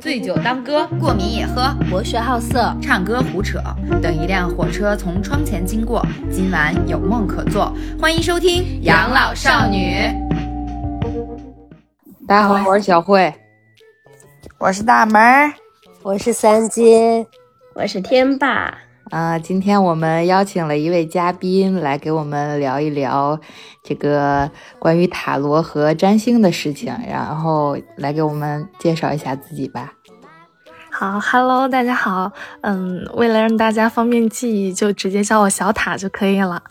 醉酒当歌，过敏也喝，博学好色，唱歌胡扯。等一辆火车从窗前经过，今晚有梦可做。欢迎收听《养老少女》。大家好，我是小慧，我是大门儿，我是三金，我是天霸。啊，今天我们邀请了一位嘉宾来给我们聊一聊这个关于塔罗和占星的事情，然后来给我们介绍一下自己吧。好，Hello，大家好，嗯，为了让大家方便记忆，就直接叫我小塔就可以了。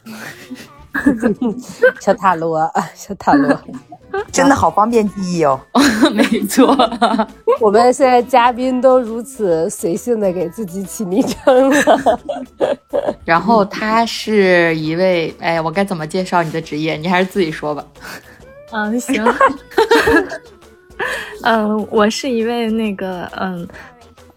小塔罗，小塔罗。真的好方便记忆哦，没错，我们现在嘉宾都如此随性的给自己起昵称了。然后他是一位，哎，我该怎么介绍你的职业？你还是自己说吧。嗯，行。嗯，我是一位那个，嗯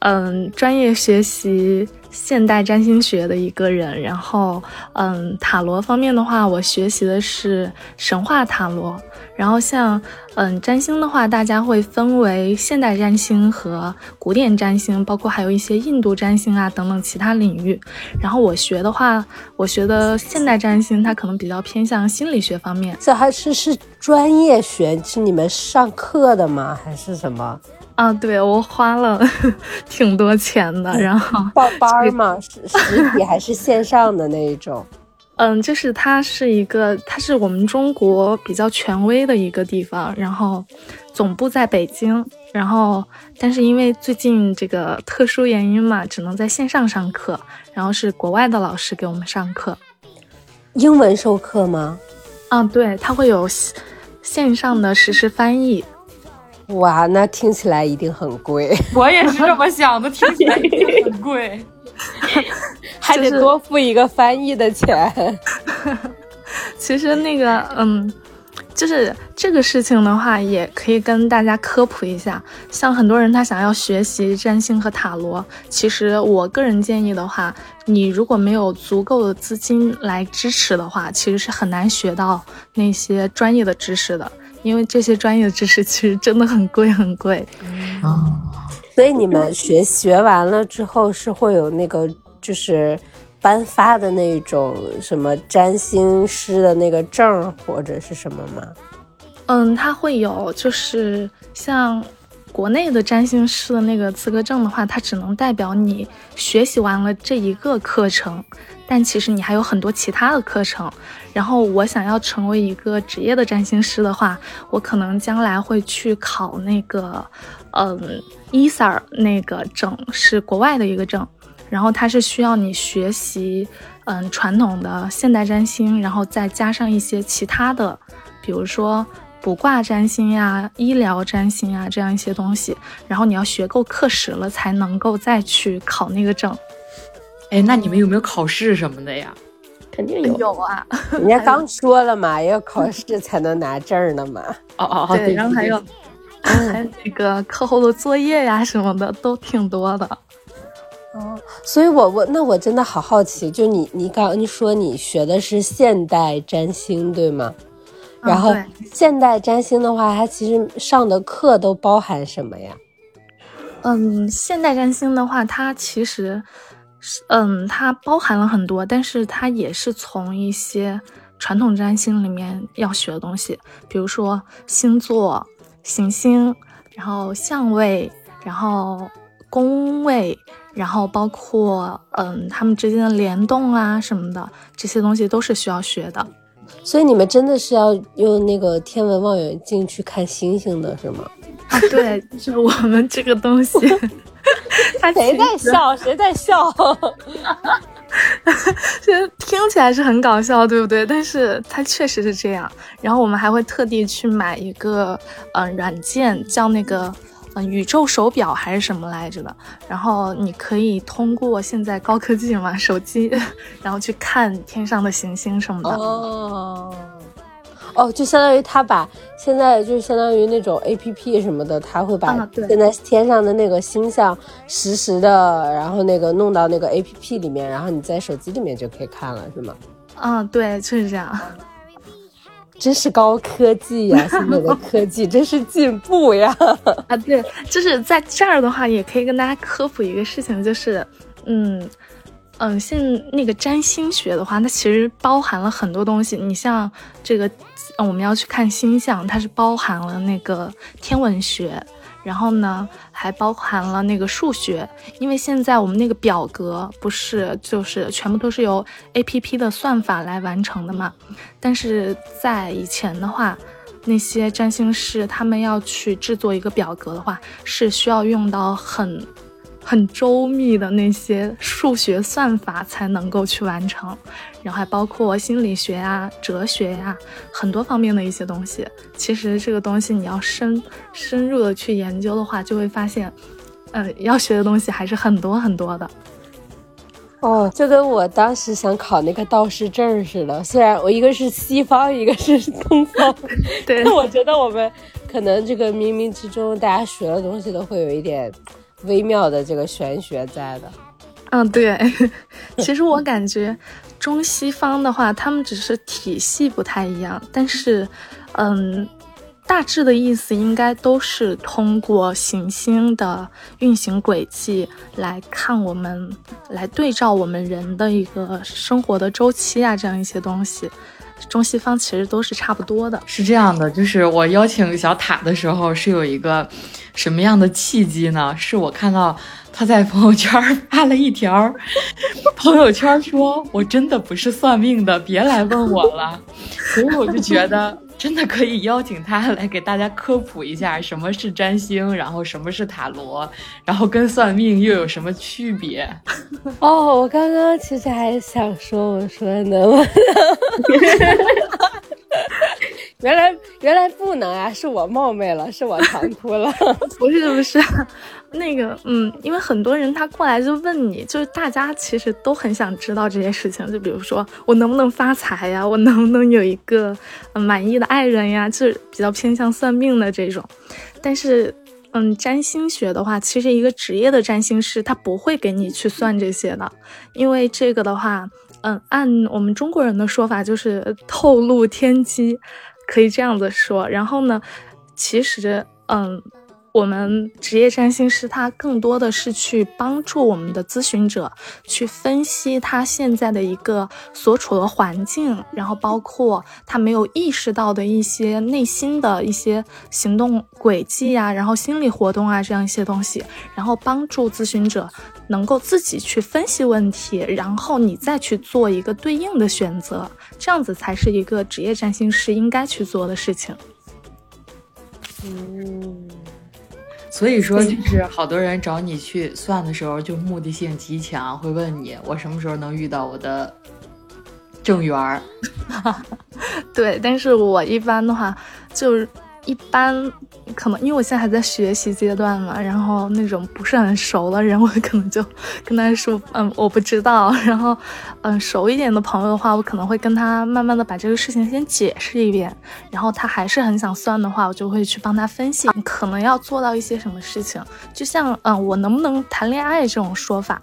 嗯，专业学习。现代占星学的一个人，然后，嗯，塔罗方面的话，我学习的是神话塔罗。然后像，嗯，占星的话，大家会分为现代占星和古典占星，包括还有一些印度占星啊等等其他领域。然后我学的话，我学的现代占星，它可能比较偏向心理学方面。这还是是专业学，是你们上课的吗？还是什么？啊，对我花了 挺多钱的，然后报班嘛，实实体还是线上的那一种？嗯，就是它是一个，它是我们中国比较权威的一个地方，然后总部在北京，然后但是因为最近这个特殊原因嘛，只能在线上上课，然后是国外的老师给我们上课，英文授课吗？啊，对，它会有线上的实时翻译。哇，那听起来一定很贵。我也是这么想的，听起来一定很贵，还得多付一个翻译的钱。其实那个，嗯，就是这个事情的话，也可以跟大家科普一下。像很多人他想要学习占星和塔罗，其实我个人建议的话，你如果没有足够的资金来支持的话，其实是很难学到那些专业的知识的。因为这些专业知识其实真的很贵很贵，哦，所以你们学学完了之后是会有那个就是颁发的那种什么占星师的那个证或者是什么吗？嗯，他会有，就是像国内的占星师的那个资格证的话，它只能代表你学习完了这一个课程。但其实你还有很多其他的课程，然后我想要成为一个职业的占星师的话，我可能将来会去考那个，嗯，ESR 那个证是国外的一个证，然后它是需要你学习，嗯，传统的现代占星，然后再加上一些其他的，比如说卜卦占星呀、医疗占星呀这样一些东西，然后你要学够课时了才能够再去考那个证。哎，那你们有没有考试什么的呀？肯定有有啊！人家刚说了嘛，要考试才能拿证呢嘛。哦哦哦，对，然后还有 还有那个课后的作业呀什么的都挺多的。哦，所以我我那我真的好好奇，就你你刚你说你学的是现代占星对吗？然后现代占星的话，它其实上的课都包含什么呀？嗯，现代占星的话，它其实。嗯，它包含了很多，但是它也是从一些传统占星里面要学的东西，比如说星座、行星，然后相位，然后宫位，然后包括嗯它们之间的联动啊什么的，这些东西都是需要学的。所以你们真的是要用那个天文望远镜去看星星的是吗？啊，对，就是我们这个东西。谁在笑？谁在笑？其实听起来是很搞笑，对不对？但是它确实是这样。然后我们还会特地去买一个嗯软件，叫那个嗯宇宙手表还是什么来着的。然后你可以通过现在高科技嘛，手机，然后去看天上的行星什么的。哦。哦，就相当于他把现在就相当于那种 A P P 什么的，他会把现在天上的那个星象实时的，然后那个弄到那个 A P P 里面，然后你在手机里面就可以看了，是吗？嗯，对，就是这样。真是高科技呀！现在的科技真是进步呀！啊，对，就是在这儿的话，也可以跟大家科普一个事情，就是，嗯嗯，现那个占星学的话，它其实包含了很多东西。你像这个，我们要去看星象，它是包含了那个天文学。然后呢，还包含了那个数学，因为现在我们那个表格不是就是全部都是由 A P P 的算法来完成的嘛？但是在以前的话，那些占星师他们要去制作一个表格的话，是需要用到很。很周密的那些数学算法才能够去完成，然后还包括心理学啊、哲学呀，很多方面的一些东西。其实这个东西你要深深入的去研究的话，就会发现，呃，要学的东西还是很多很多的。哦，就跟我当时想考那个道士证似的，虽然我一个是西方，一个是东方，对，我觉得我们可能这个冥冥之中，大家学的东西都会有一点。微妙的这个玄学在的，嗯，对，其实我感觉中西方的话，他们只是体系不太一样，但是，嗯，大致的意思应该都是通过行星的运行轨迹来看我们，来对照我们人的一个生活的周期啊，这样一些东西。中西方其实都是差不多的，是这样的。就是我邀请小塔的时候，是有一个什么样的契机呢？是我看到他在朋友圈发了一条 朋友圈，说我真的不是算命的，别来问我了。所以我就觉得。真的可以邀请他来给大家科普一下什么是占星，然后什么是塔罗，然后跟算命又有什么区别？哦，我刚刚其实还想说，我说能不能？原来原来不能啊，是我冒昧了，是我唐突了，不 是不是。那个，嗯，因为很多人他过来就问你，就是大家其实都很想知道这些事情，就比如说我能不能发财呀，我能不能有一个满意的爱人呀，就是比较偏向算命的这种。但是，嗯，占星学的话，其实一个职业的占星师他不会给你去算这些的，因为这个的话，嗯，按我们中国人的说法就是透露天机，可以这样子说。然后呢，其实，嗯。我们职业占星师，他更多的是去帮助我们的咨询者去分析他现在的一个所处的环境，然后包括他没有意识到的一些内心的一些行动轨迹啊，然后心理活动啊这样一些东西，然后帮助咨询者能够自己去分析问题，然后你再去做一个对应的选择，这样子才是一个职业占星师应该去做的事情。嗯。所以说，就是好多人找你去算的时候，就目的性极强，会问你我什么时候能遇到我的正缘儿。对，但是我一般的话，就是一般。可能因为我现在还在学习阶段嘛，然后那种不是很熟的人，我可能就跟他说，嗯，我不知道。然后，嗯，熟一点的朋友的话，我可能会跟他慢慢的把这个事情先解释一遍。然后他还是很想算的话，我就会去帮他分析，可能要做到一些什么事情。就像，嗯，我能不能谈恋爱这种说法，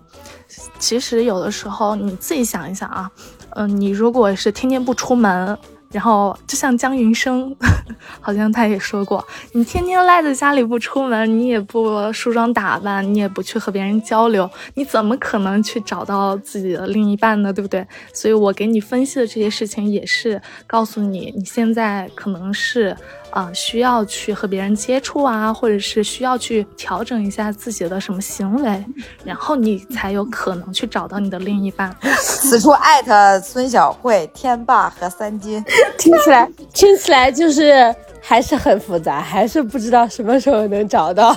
其实有的时候你自己想一想啊，嗯，你如果是天天不出门。然后就像江云生，好像他也说过，你天天赖在家里不出门，你也不梳妆打扮，你也不去和别人交流，你怎么可能去找到自己的另一半呢？对不对？所以我给你分析的这些事情，也是告诉你，你现在可能是。啊，需要去和别人接触啊，或者是需要去调整一下自己的什么行为，然后你才有可能去找到你的另一半。此处艾特孙小慧、天霸和三金，听起来听起来就是还是很复杂，还是不知道什么时候能找到。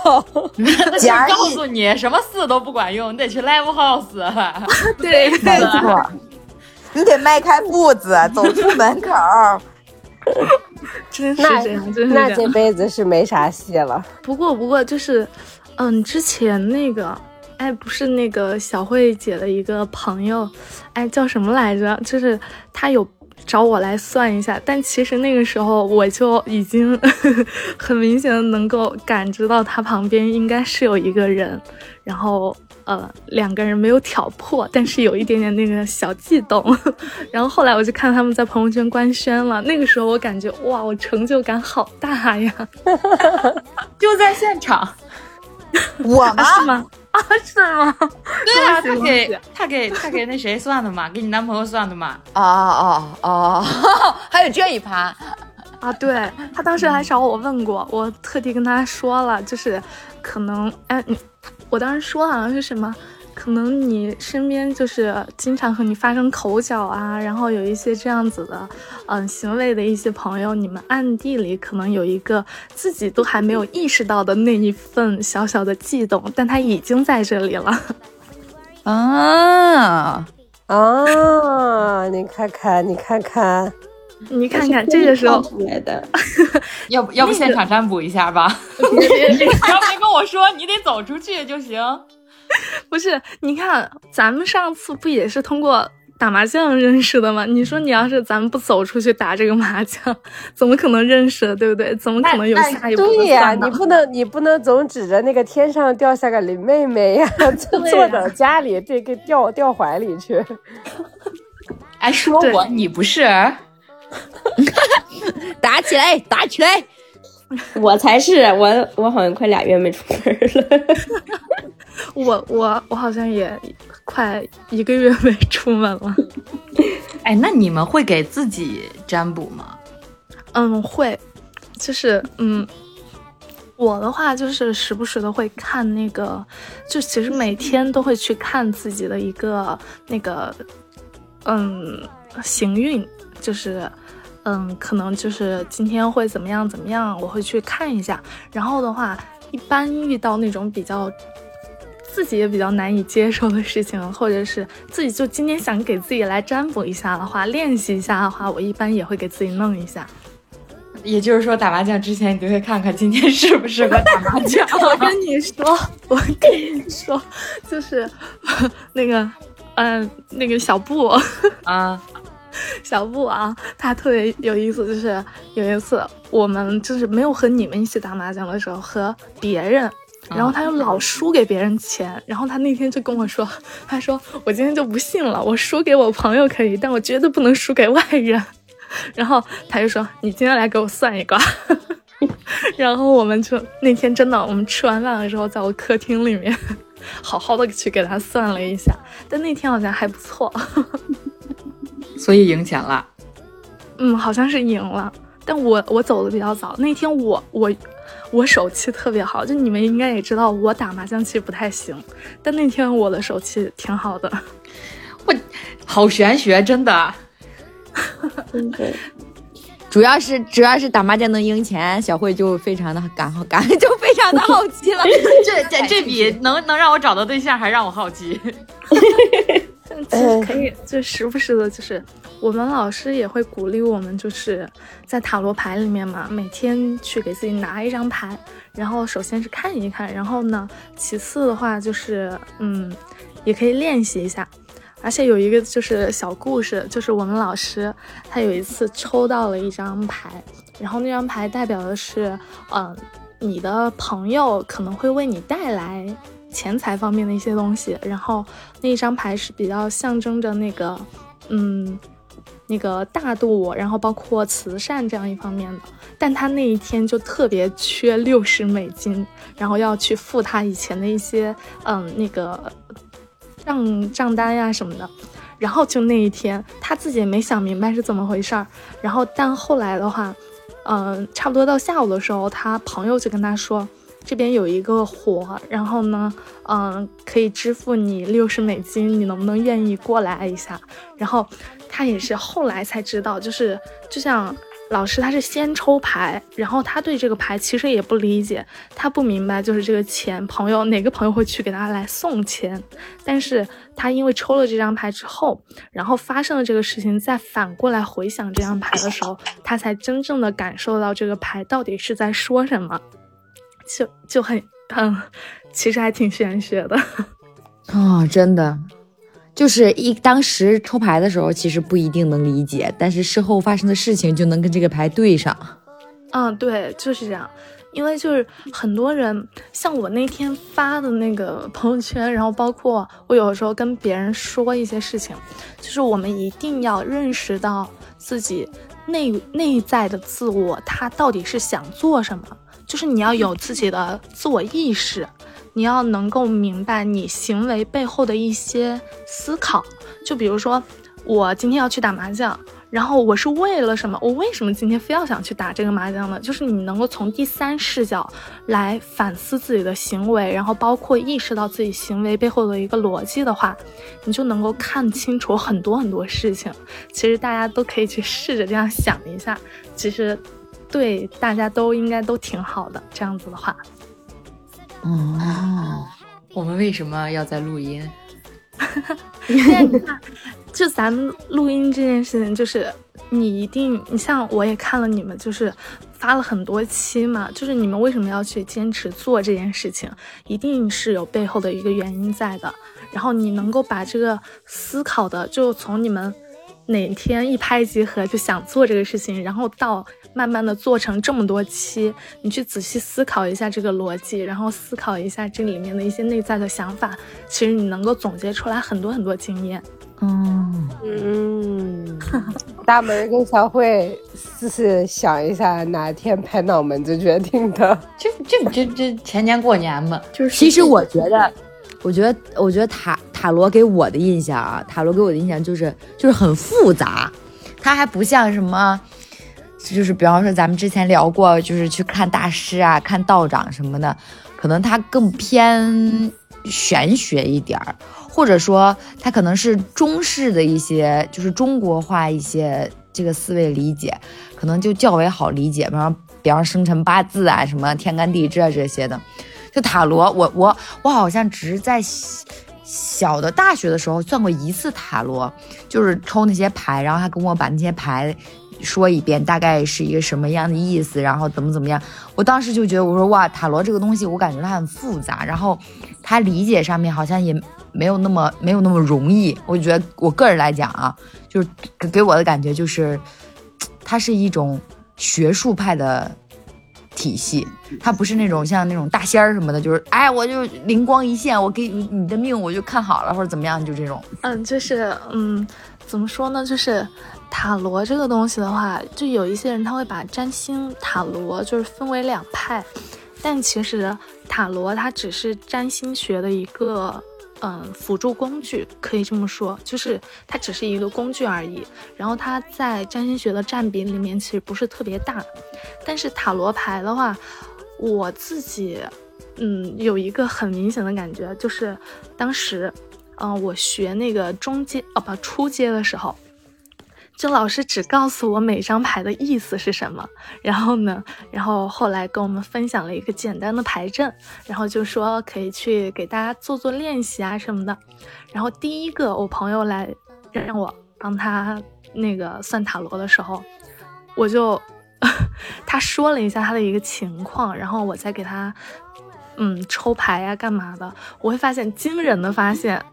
假告诉你，什么四都不管用，你得去 live house。对，没错，你得迈开步子，走出门口。真是这样，真是那这辈子是没啥戏了。不过，不过就是，嗯，之前那个，哎，不是那个小慧姐的一个朋友，哎，叫什么来着？就是他有找我来算一下，但其实那个时候我就已经 很明显的能够感知到他旁边应该是有一个人，然后。呃两个人没有挑破，但是有一点点那个小悸动。然后后来我就看他们在朋友圈官宣了，那个时候我感觉哇，我成就感好大呀！就在现场，我吗？是吗？啊，是吗？对啊，他给他给他给那谁算的嘛？给你男朋友算的嘛？哦哦哦，还有这一趴啊！对他当时还找我问过，我特地跟他说了，就是可能哎，你我当时说好像是什么。可能你身边就是经常和你发生口角啊，然后有一些这样子的，嗯，行为的一些朋友，你们暗地里可能有一个自己都还没有意识到的那一份小小的悸动，但他已经在这里了。啊啊！你看看，你看看，你看看，这个时候出来的，要不要不现场占卜一下吧？你要别跟我说，你得走出去就行。不是，你看咱们上次不也是通过打麻将认识的吗？你说你要是咱们不走出去打这个麻将，怎么可能认识，对不对？怎么可能有下一步？对呀，你不能你不能总指着那个天上掉下个林妹妹呀，就坐到家里这个掉掉怀里去。哎，说我你不是？打起来，打起来！我才是我，我好像快俩月没出门了。我我我好像也快一个月没出门了。哎，那你们会给自己占卜吗？嗯，会，就是嗯，我的话就是时不时的会看那个，就其实每天都会去看自己的一个那个，嗯，行运，就是嗯，可能就是今天会怎么样怎么样，我会去看一下。然后的话，一般遇到那种比较。自己也比较难以接受的事情，或者是自己就今天想给自己来占卜一下的话，练习一下的话，我一般也会给自己弄一下。也就是说，打麻将之前你都会看看今天适不适合打麻将。我跟你说，我跟你说，就是 那个，嗯，那个小布 啊，小布啊，他特别有意思，就是有一次我们就是没有和你们一起打麻将的时候，和别人。然后他又老输给别人钱，然后他那天就跟我说：“他说我今天就不信了，我输给我朋友可以，但我绝对不能输给外人。”然后他就说：“你今天来给我算一卦。”然后我们就那天真的，我们吃完饭的时候，在我客厅里面好好的去给他算了一下，但那天好像还不错，所以赢钱了。嗯，好像是赢了，但我我走的比较早，那天我我。我手气特别好，就你们应该也知道，我打麻将其实不太行，但那天我的手气挺好的。我好玄学，真的。主要是主要是打麻将能赢钱，小慧就非常的感好感，就非常的好奇了。这这这比能能让我找到对象还让我好奇。其实可以，就时不时的，就是我们老师也会鼓励我们，就是在塔罗牌里面嘛，每天去给自己拿一张牌，然后首先是看一看，然后呢，其次的话就是，嗯，也可以练习一下。而且有一个就是小故事，就是我们老师他有一次抽到了一张牌，然后那张牌代表的是，嗯，你的朋友可能会为你带来。钱财方面的一些东西，然后那一张牌是比较象征着那个，嗯，那个大度，然后包括慈善这样一方面的。但他那一天就特别缺六十美金，然后要去付他以前的一些，嗯，那个账账单呀什么的。然后就那一天，他自己也没想明白是怎么回事儿。然后但后来的话，嗯，差不多到下午的时候，他朋友就跟他说。这边有一个活，然后呢，嗯，可以支付你六十美金，你能不能愿意过来一下？然后他也是后来才知道，就是就像老师他是先抽牌，然后他对这个牌其实也不理解，他不明白就是这个钱朋友哪个朋友会去给他来送钱，但是他因为抽了这张牌之后，然后发生了这个事情，再反过来回想这张牌的时候，他才真正的感受到这个牌到底是在说什么。就就很嗯，其实还挺玄学的 哦，真的，就是一当时抽牌的时候，其实不一定能理解，但是事后发生的事情就能跟这个牌对上。嗯，对，就是这样。因为就是很多人像我那天发的那个朋友圈，然后包括我有时候跟别人说一些事情，就是我们一定要认识到自己内内在的自我，他到底是想做什么，就是你要有自己的自我意识，你要能够明白你行为背后的一些思考，就比如说我今天要去打麻将。然后我是为了什么？我为什么今天非要想去打这个麻将呢？就是你能够从第三视角来反思自己的行为，然后包括意识到自己行为背后的一个逻辑的话，你就能够看清楚很多很多事情。其实大家都可以去试着这样想一下，其实对大家都应该都挺好的。这样子的话，哦，我们为什么要在录音？就咱们录音这件事情，就是你一定，你像我也看了你们，就是发了很多期嘛，就是你们为什么要去坚持做这件事情，一定是有背后的一个原因在的。然后你能够把这个思考的，就从你们哪天一拍即合就想做这个事情，然后到慢慢的做成这么多期，你去仔细思考一下这个逻辑，然后思考一下这里面的一些内在的想法，其实你能够总结出来很多很多经验。嗯嗯，大门跟小慧是想一下哪天拍脑门子决定的。这这这这前年过年嘛，就是其实我觉得，我觉得，我觉得塔塔罗给我的印象啊，塔罗给我的印象就是就是很复杂，它还不像什么，就是比方说咱们之前聊过，就是去看大师啊、看道长什么的，可能它更偏玄学一点儿。或者说，它可能是中式的一些，就是中国化一些这个思维理解，可能就较为好理解。比方，比方生辰八字啊，什么天干地支啊这些的。就塔罗，我我我好像只是在小的大学的时候算过一次塔罗，就是抽那些牌，然后他跟我把那些牌说一遍，大概是一个什么样的意思，然后怎么怎么样。我当时就觉得，我说哇，塔罗这个东西，我感觉它很复杂，然后它理解上面好像也。没有那么没有那么容易，我觉得我个人来讲啊，就是给我的感觉就是，它是一种学术派的体系，它不是那种像那种大仙儿什么的，就是哎，我就灵光一现，我给你你的命我就看好了或者怎么样，就这种。嗯，就是嗯，怎么说呢？就是塔罗这个东西的话，就有一些人他会把占星、塔罗就是分为两派，但其实塔罗它只是占星学的一个。嗯，辅助工具可以这么说，就是它只是一个工具而已。然后它在占星学的占比里面其实不是特别大。但是塔罗牌的话，我自己嗯有一个很明显的感觉，就是当时嗯我学那个中阶哦不初阶的时候。就老师只告诉我每张牌的意思是什么，然后呢，然后后来跟我们分享了一个简单的牌阵，然后就说可以去给大家做做练习啊什么的。然后第一个我朋友来让我帮他那个算塔罗的时候，我就 他说了一下他的一个情况，然后我再给他嗯抽牌呀干嘛的，我会发现惊人的发现，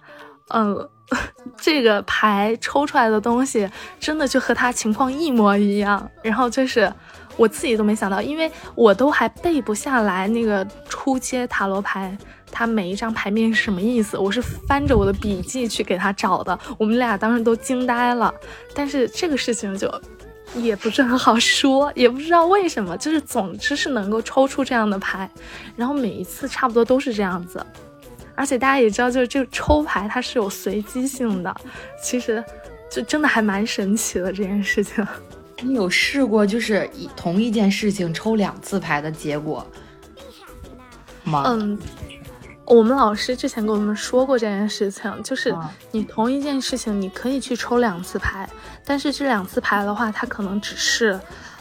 嗯。这个牌抽出来的东西真的就和他情况一模一样，然后就是我自己都没想到，因为我都还背不下来那个初阶塔罗牌，它每一张牌面是什么意思，我是翻着我的笔记去给他找的。我们俩当时都惊呆了，但是这个事情就也不是很好说，也不知道为什么，就是总之是能够抽出这样的牌，然后每一次差不多都是这样子。而且大家也知道，就是这个抽牌它是有随机性的，其实就真的还蛮神奇的这件事情。你有试过就是一同一件事情抽两次牌的结果吗？嗯，我们老师之前跟我们说过这件事情，就是你同一件事情你可以去抽两次牌，但是这两次牌的话，它可能只是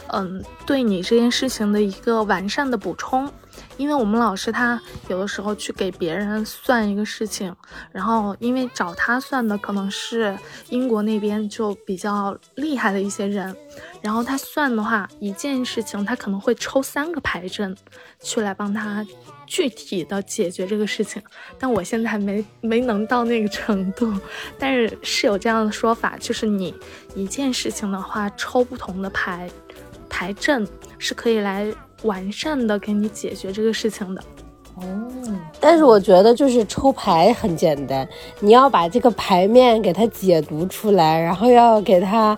嗯对你这件事情的一个完善的补充。因为我们老师他有的时候去给别人算一个事情，然后因为找他算的可能是英国那边就比较厉害的一些人，然后他算的话，一件事情他可能会抽三个牌阵，去来帮他具体的解决这个事情。但我现在还没没能到那个程度，但是是有这样的说法，就是你一件事情的话抽不同的牌牌阵是可以来。完善的给你解决这个事情的。哦，但是我觉得就是抽牌很简单，你要把这个牌面给它解读出来，然后要给它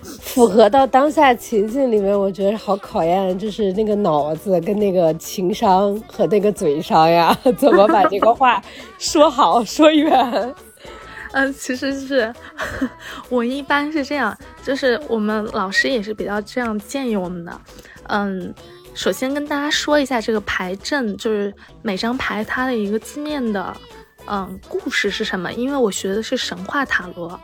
符合到当下情境里面，我觉得好考验，就是那个脑子跟那个情商和那个嘴商呀，怎么把这个话说好说远。嗯，其实是 我一般是这样，就是我们老师也是比较这样建议我们的。嗯，首先跟大家说一下这个牌阵，就是每张牌它的一个字面的嗯故事是什么？因为我学的是神话塔罗，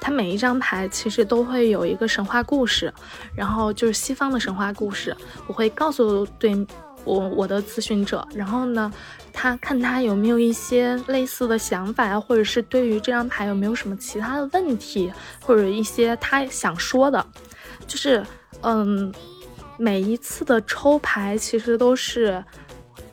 它每一张牌其实都会有一个神话故事，然后就是西方的神话故事，我会告诉对。我我的咨询者，然后呢，他看他有没有一些类似的想法呀，或者是对于这张牌有没有什么其他的问题，或者一些他想说的，就是嗯，每一次的抽牌其实都是。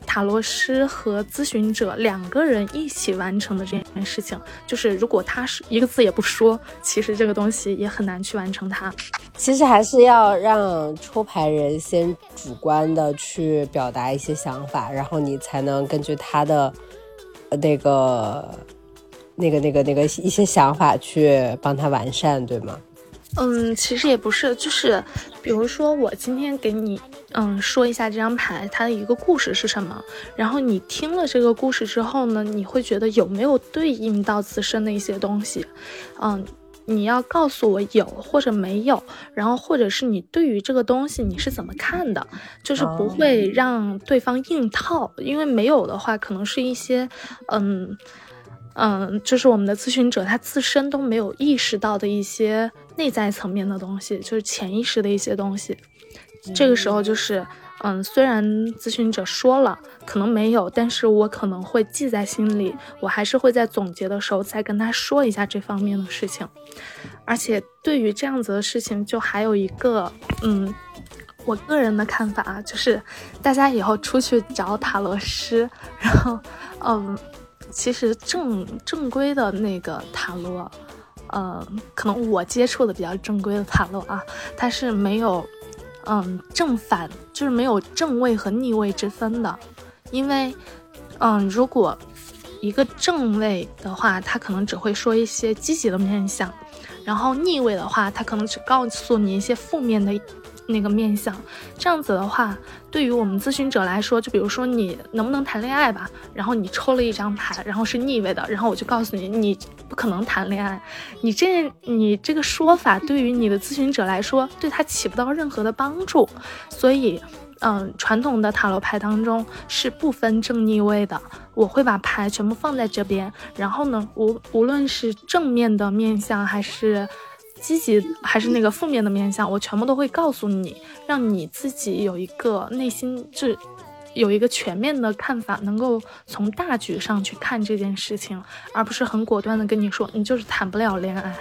塔罗师和咨询者两个人一起完成的这件事情，就是如果他是一个字也不说，其实这个东西也很难去完成它。其实还是要让抽牌人先主观的去表达一些想法，然后你才能根据他的那个、那个、那个、那个一些想法去帮他完善，对吗？嗯，其实也不是，就是比如说我今天给你。嗯，说一下这张牌它的一个故事是什么。然后你听了这个故事之后呢，你会觉得有没有对应到自身的一些东西？嗯，你要告诉我有或者没有，然后或者是你对于这个东西你是怎么看的？就是不会让对方硬套，因为没有的话，可能是一些嗯嗯，就是我们的咨询者他自身都没有意识到的一些内在层面的东西，就是潜意识的一些东西。这个时候就是，嗯，虽然咨询者说了可能没有，但是我可能会记在心里，我还是会在总结的时候再跟他说一下这方面的事情。而且对于这样子的事情，就还有一个，嗯，我个人的看法啊，就是大家以后出去找塔罗师，然后，嗯，其实正正规的那个塔罗，嗯，可能我接触的比较正规的塔罗啊，它是没有。嗯，正反就是没有正位和逆位之分的，因为，嗯，如果一个正位的话，他可能只会说一些积极的面相，然后逆位的话，他可能只告诉你一些负面的。那个面相，这样子的话，对于我们咨询者来说，就比如说你能不能谈恋爱吧，然后你抽了一张牌，然后是逆位的，然后我就告诉你，你不可能谈恋爱。你这你这个说法对于你的咨询者来说，对他起不到任何的帮助。所以，嗯，传统的塔罗牌当中是不分正逆位的，我会把牌全部放在这边，然后呢，无无论是正面的面相还是。积极还是那个负面的面相，我全部都会告诉你，让你自己有一个内心就有一个全面的看法，能够从大局上去看这件事情，而不是很果断的跟你说你就是谈不了恋爱。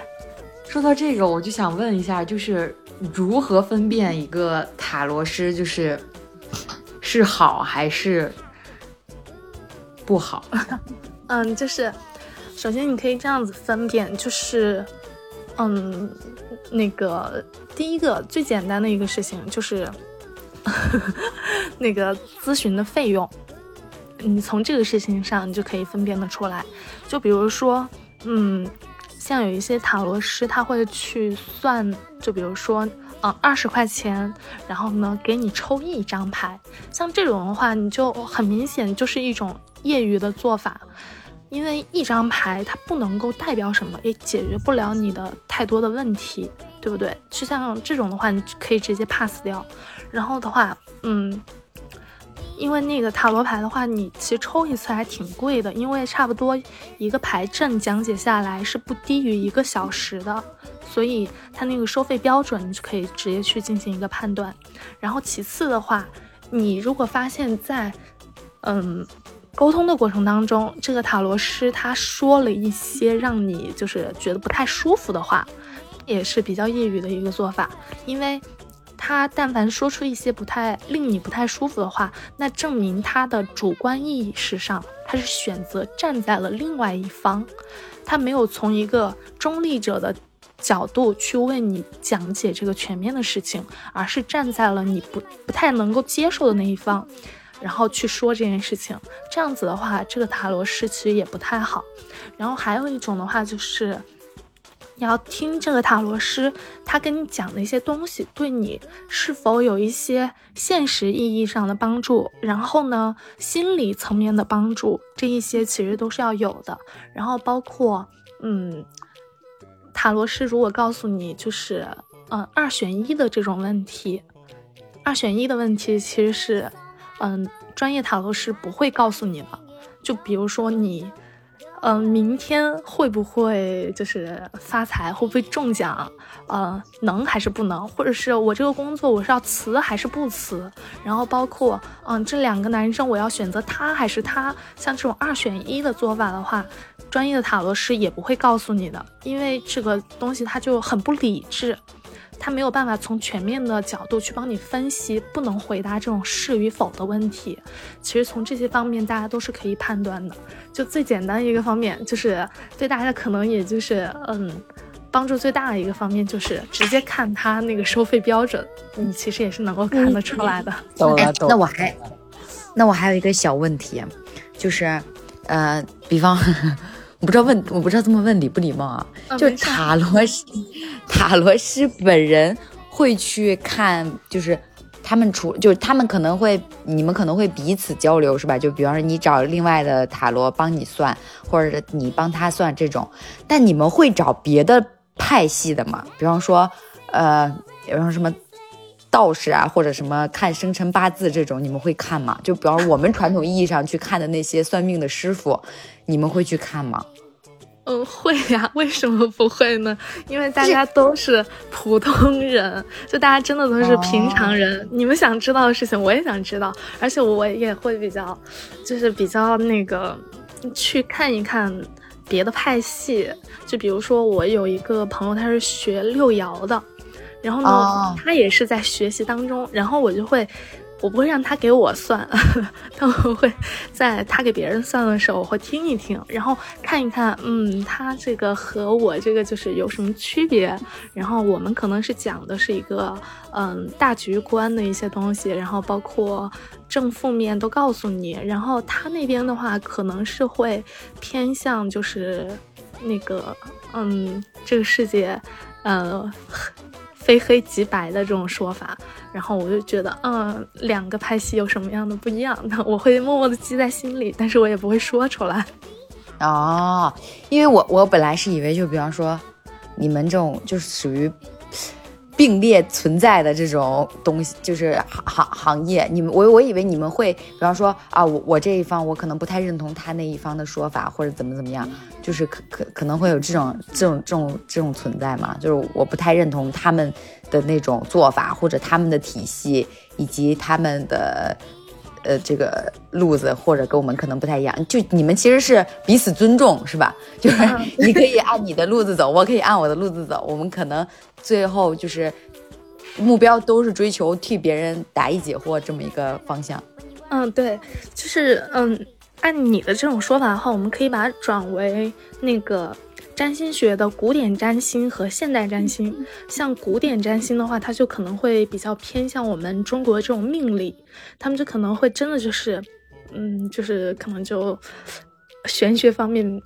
说到这个，我就想问一下，就是如何分辨一个塔罗师就是是好还是不好？嗯，就是首先你可以这样子分辨，就是。嗯，那个第一个最简单的一个事情就是，那个咨询的费用，你从这个事情上你就可以分辨得出来。就比如说，嗯，像有一些塔罗师他会去算，就比如说，嗯，二十块钱，然后呢给你抽一张牌，像这种的话，你就很明显就是一种业余的做法。因为一张牌它不能够代表什么，也解决不了你的太多的问题，对不对？就像这种的话，你可以直接 pass 掉。然后的话，嗯，因为那个塔罗牌的话，你其实抽一次还挺贵的，因为差不多一个牌阵讲解下来是不低于一个小时的，所以它那个收费标准你就可以直接去进行一个判断。然后其次的话，你如果发现，在嗯。沟通的过程当中，这个塔罗师他说了一些让你就是觉得不太舒服的话，也是比较业余的一个做法。因为他但凡说出一些不太令你不太舒服的话，那证明他的主观意识上他是选择站在了另外一方，他没有从一个中立者的角度去为你讲解这个全面的事情，而是站在了你不不太能够接受的那一方，然后去说这件事情。这样子的话，这个塔罗师其实也不太好。然后还有一种的话就是。你要听这个塔罗师，他跟你讲的一些东西，对你是否有一些现实意义上的帮助？然后呢，心理层面的帮助，这一些其实都是要有的。然后包括，嗯，塔罗师如果告诉你就是，嗯，二选一的这种问题，二选一的问题其实是，嗯，专业塔罗师不会告诉你的。就比如说你。嗯，明天会不会就是发财？会不会中奖？呃，能还是不能？或者是我这个工作我是要辞还是不辞？然后包括，嗯，这两个男生我要选择他还是他？像这种二选一的做法的话，专业的塔罗师也不会告诉你的，因为这个东西它就很不理智。他没有办法从全面的角度去帮你分析，不能回答这种是与否的问题。其实从这些方面，大家都是可以判断的。就最简单一个方面，就是对大家可能也就是嗯，帮助最大的一个方面，就是直接看他那个收费标准，你其实也是能够看得出来的。懂了，懂。那我还，那我还有一个小问题，就是呃，比方。我不知道问，我不知道这么问礼不礼貌啊？就是塔罗师，塔罗师本人会去看，就是他们除，就是他们可能会，你们可能会彼此交流，是吧？就比方说你找另外的塔罗帮你算，或者你帮他算这种，但你们会找别的派系的吗？比方说，呃，比方说什么道士啊，或者什么看生辰八字这种，你们会看吗？就比方我们传统意义上去看的那些算命的师傅。你们会去看吗？嗯，会呀。为什么不会呢？因为大家都是普通人，就大家真的都是平常人。你们想知道的事情，我也想知道，而且我也会比较，就是比较那个去看一看别的派系。就比如说，我有一个朋友，他是学六爻的，然后呢，他也是在学习当中，然后我就会。我不会让他给我算，但我会在他给别人算的时候，我会听一听，然后看一看，嗯，他这个和我这个就是有什么区别。然后我们可能是讲的是一个，嗯，大局观的一些东西，然后包括正负面都告诉你。然后他那边的话，可能是会偏向就是那个，嗯，这个世界，呃。非黑即白的这种说法，然后我就觉得，嗯，两个拍戏有什么样的不一样？的 我会默默的记在心里，但是我也不会说出来。哦，因为我我本来是以为，就比方说，你们这种就是属于。并列存在的这种东西，就是行行行业。你们我我以为你们会，比方说啊，我我这一方我可能不太认同他那一方的说法，或者怎么怎么样，就是可可可能会有这种这种这种这种存在嘛？就是我不太认同他们的那种做法，或者他们的体系，以及他们的。呃，这个路子或者跟我们可能不太一样，就你们其实是彼此尊重，是吧？就是你可以按你的路子走，我可以按我的路子走，我们可能最后就是目标都是追求替别人答疑解惑这么一个方向。嗯，对，就是嗯，按你的这种说法的话，我们可以把它转为那个。占星学的古典占星和现代占星，像古典占星的话，它就可能会比较偏向我们中国这种命理，他们就可能会真的就是，嗯，就是可能就玄学方面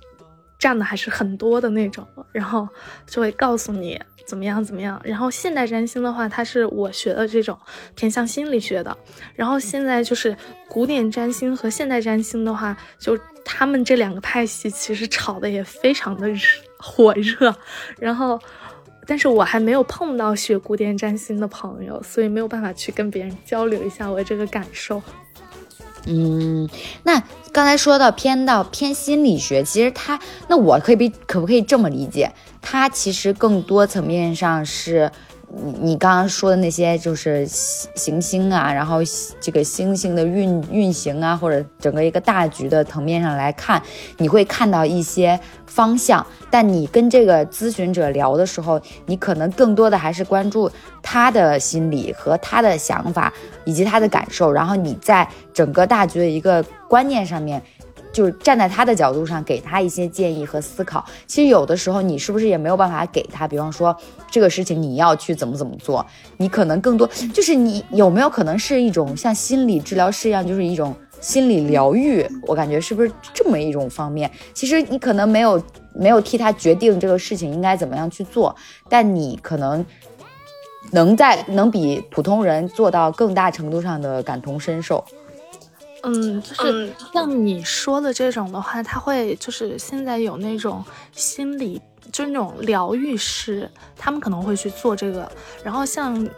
占的还是很多的那种，然后就会告诉你怎么样怎么样。然后现代占星的话，它是我学的这种偏向心理学的。然后现在就是古典占星和现代占星的话，就他们这两个派系其实吵的也非常的。火热，然后，但是我还没有碰到学古典占星的朋友，所以没有办法去跟别人交流一下我这个感受。嗯，那刚才说到偏到偏心理学，其实它，那我可以比可不可以这么理解？它其实更多层面上是。你你刚刚说的那些就是行星啊，然后这个星星的运运行啊，或者整个一个大局的层面上来看，你会看到一些方向。但你跟这个咨询者聊的时候，你可能更多的还是关注他的心理和他的想法以及他的感受，然后你在整个大局的一个观念上面。就是站在他的角度上给他一些建议和思考。其实有的时候你是不是也没有办法给他？比方说这个事情你要去怎么怎么做，你可能更多就是你有没有可能是一种像心理治疗师一样，就是一种心理疗愈？我感觉是不是这么一种方面？其实你可能没有没有替他决定这个事情应该怎么样去做，但你可能。能在能比普通人做到更大程度上的感同身受，嗯，就是像你说的这种的话，他会就是现在有那种心理，就是那种疗愈师，他们可能会去做这个。然后像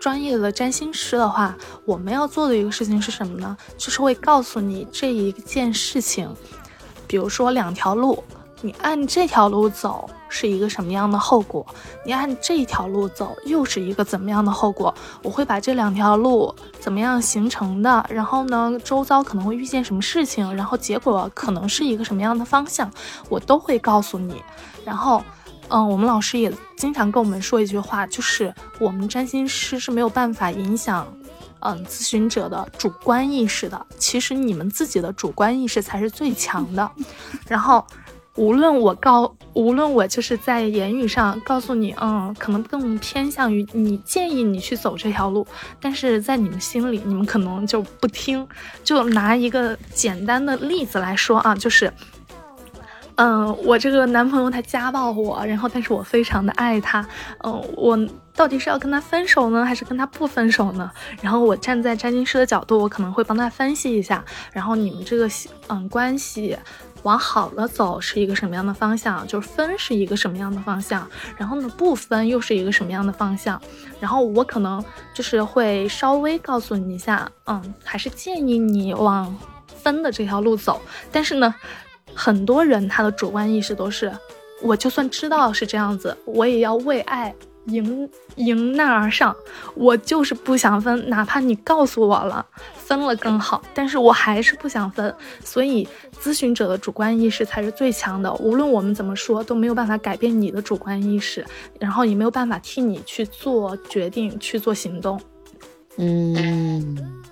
专业的占星师的话，我们要做的一个事情是什么呢？就是会告诉你这一件事情，比如说两条路，你按这条路走。是一个什么样的后果？你按这条路走，又是一个怎么样的后果？我会把这两条路怎么样形成的，然后呢，周遭可能会遇见什么事情，然后结果可能是一个什么样的方向，我都会告诉你。然后，嗯，我们老师也经常跟我们说一句话，就是我们占星师是没有办法影响，嗯，咨询者的主观意识的。其实你们自己的主观意识才是最强的。然后。无论我告，无论我就是在言语上告诉你，嗯，可能更偏向于你建议你去走这条路，但是在你们心里，你们可能就不听。就拿一个简单的例子来说啊，就是，嗯，我这个男朋友他家暴我，然后但是我非常的爱他，嗯，我到底是要跟他分手呢，还是跟他不分手呢？然后我站在占星师的角度，我可能会帮他分析一下，然后你们这个嗯关系。往好了走是一个什么样的方向？就是分是一个什么样的方向？然后呢，不分又是一个什么样的方向？然后我可能就是会稍微告诉你一下，嗯，还是建议你往分的这条路走。但是呢，很多人他的主观意识都是，我就算知道是这样子，我也要为爱。迎迎难而上，我就是不想分，哪怕你告诉我了分了更好，但是我还是不想分。所以咨询者的主观意识才是最强的，无论我们怎么说都没有办法改变你的主观意识，然后也没有办法替你去做决定、去做行动。嗯，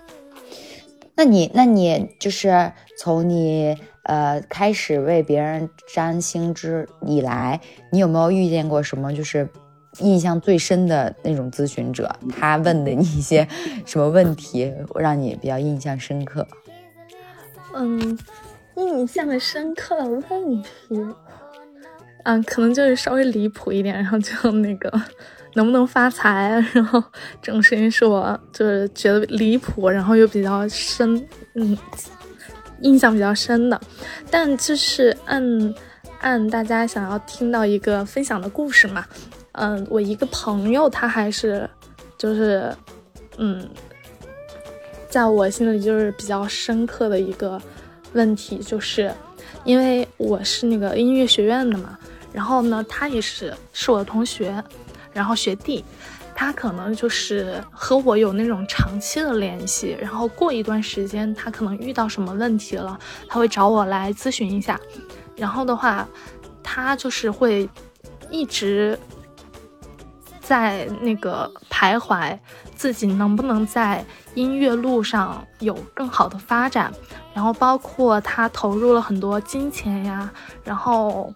那你那你就是从你呃开始为别人占星之以来，你有没有遇见过什么就是？印象最深的那种咨询者，他问的你一些 什么问题，让你比较印象深刻？嗯，印象深刻的问题，嗯，可能就是稍微离谱一点，然后就那个 能不能发财，然后这种事情是我就是觉得离谱，然后又比较深，嗯，印象比较深的。但就是按按大家想要听到一个分享的故事嘛。嗯，我一个朋友，他还是，就是，嗯，在我心里就是比较深刻的一个问题，就是因为我是那个音乐学院的嘛，然后呢，他也是是我的同学，然后学弟，他可能就是和我有那种长期的联系，然后过一段时间，他可能遇到什么问题了，他会找我来咨询一下，然后的话，他就是会一直。在那个徘徊，自己能不能在音乐路上有更好的发展？然后包括他投入了很多金钱呀，然后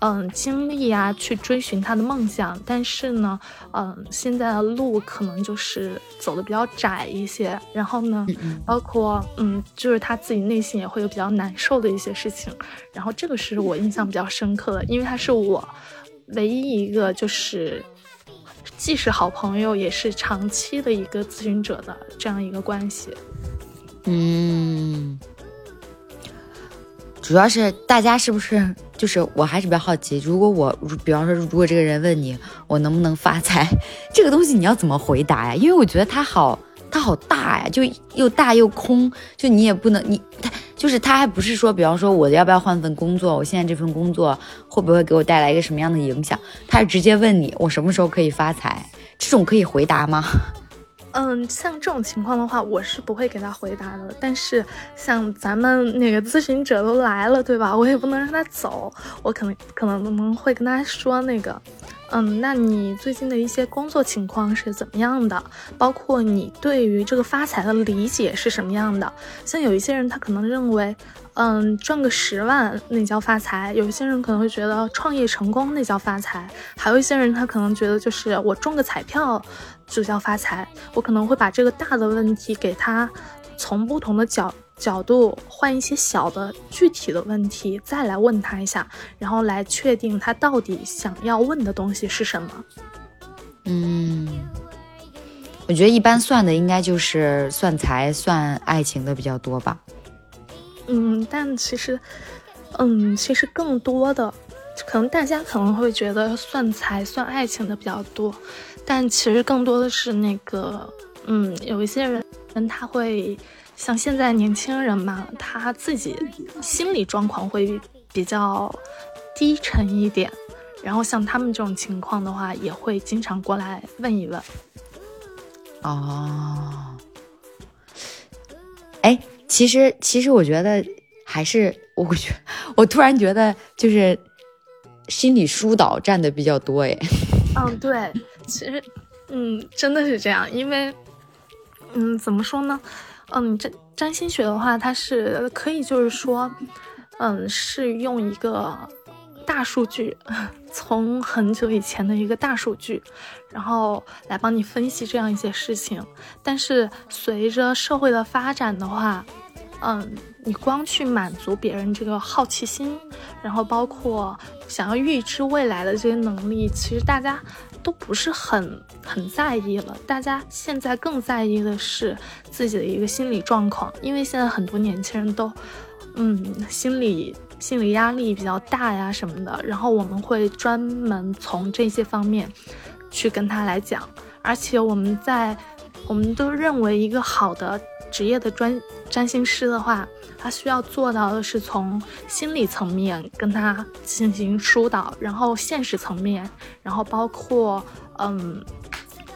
嗯精力呀，去追寻他的梦想。但是呢，嗯，现在的路可能就是走的比较窄一些。然后呢，包括嗯，就是他自己内心也会有比较难受的一些事情。然后这个是我印象比较深刻的，因为他是我唯一一个就是。既是好朋友，也是长期的一个咨询者的这样一个关系。嗯，主要是大家是不是就是我还是比较好奇，如果我比方说，如果这个人问你我能不能发财，这个东西你要怎么回答呀？因为我觉得他好，他好大呀，就又大又空，就你也不能你他。就是他还不是说，比方说我要不要换份工作，我现在这份工作会不会给我带来一个什么样的影响？他是直接问你我什么时候可以发财，这种可以回答吗？嗯，像这种情况的话，我是不会给他回答的。但是像咱们那个咨询者都来了，对吧？我也不能让他走，我可能可能会跟他说那个，嗯，那你最近的一些工作情况是怎么样的？包括你对于这个发财的理解是什么样的？像有一些人他可能认为，嗯，赚个十万那叫发财；有一些人可能会觉得创业成功那叫发财；还有一些人他可能觉得就是我中个彩票就叫发财。我可能会把这个大的问题给他从不同的角。角度换一些小的具体的问题，再来问他一下，然后来确定他到底想要问的东西是什么。嗯，我觉得一般算的应该就是算财、算爱情的比较多吧。嗯，但其实，嗯，其实更多的，可能大家可能会觉得算财、算爱情的比较多，但其实更多的是那个，嗯，有一些人他会。像现在年轻人嘛，他自己心理状况会比较低沉一点，然后像他们这种情况的话，也会经常过来问一问。哦，哎，其实其实我觉得还是，我觉我突然觉得就是心理疏导占的比较多，哎。嗯，对，其实，嗯，真的是这样，因为，嗯，怎么说呢？嗯，占占星学的话，它是可以就是说，嗯，是用一个大数据，从很久以前的一个大数据，然后来帮你分析这样一些事情。但是随着社会的发展的话，嗯，你光去满足别人这个好奇心，然后包括想要预知未来的这些能力，其实大家。都不是很很在意了，大家现在更在意的是自己的一个心理状况，因为现在很多年轻人都，嗯，心理心理压力比较大呀什么的，然后我们会专门从这些方面去跟他来讲，而且我们在我们都认为一个好的职业的专占星师的话。他需要做到的是从心理层面跟他进行疏导，然后现实层面，然后包括嗯，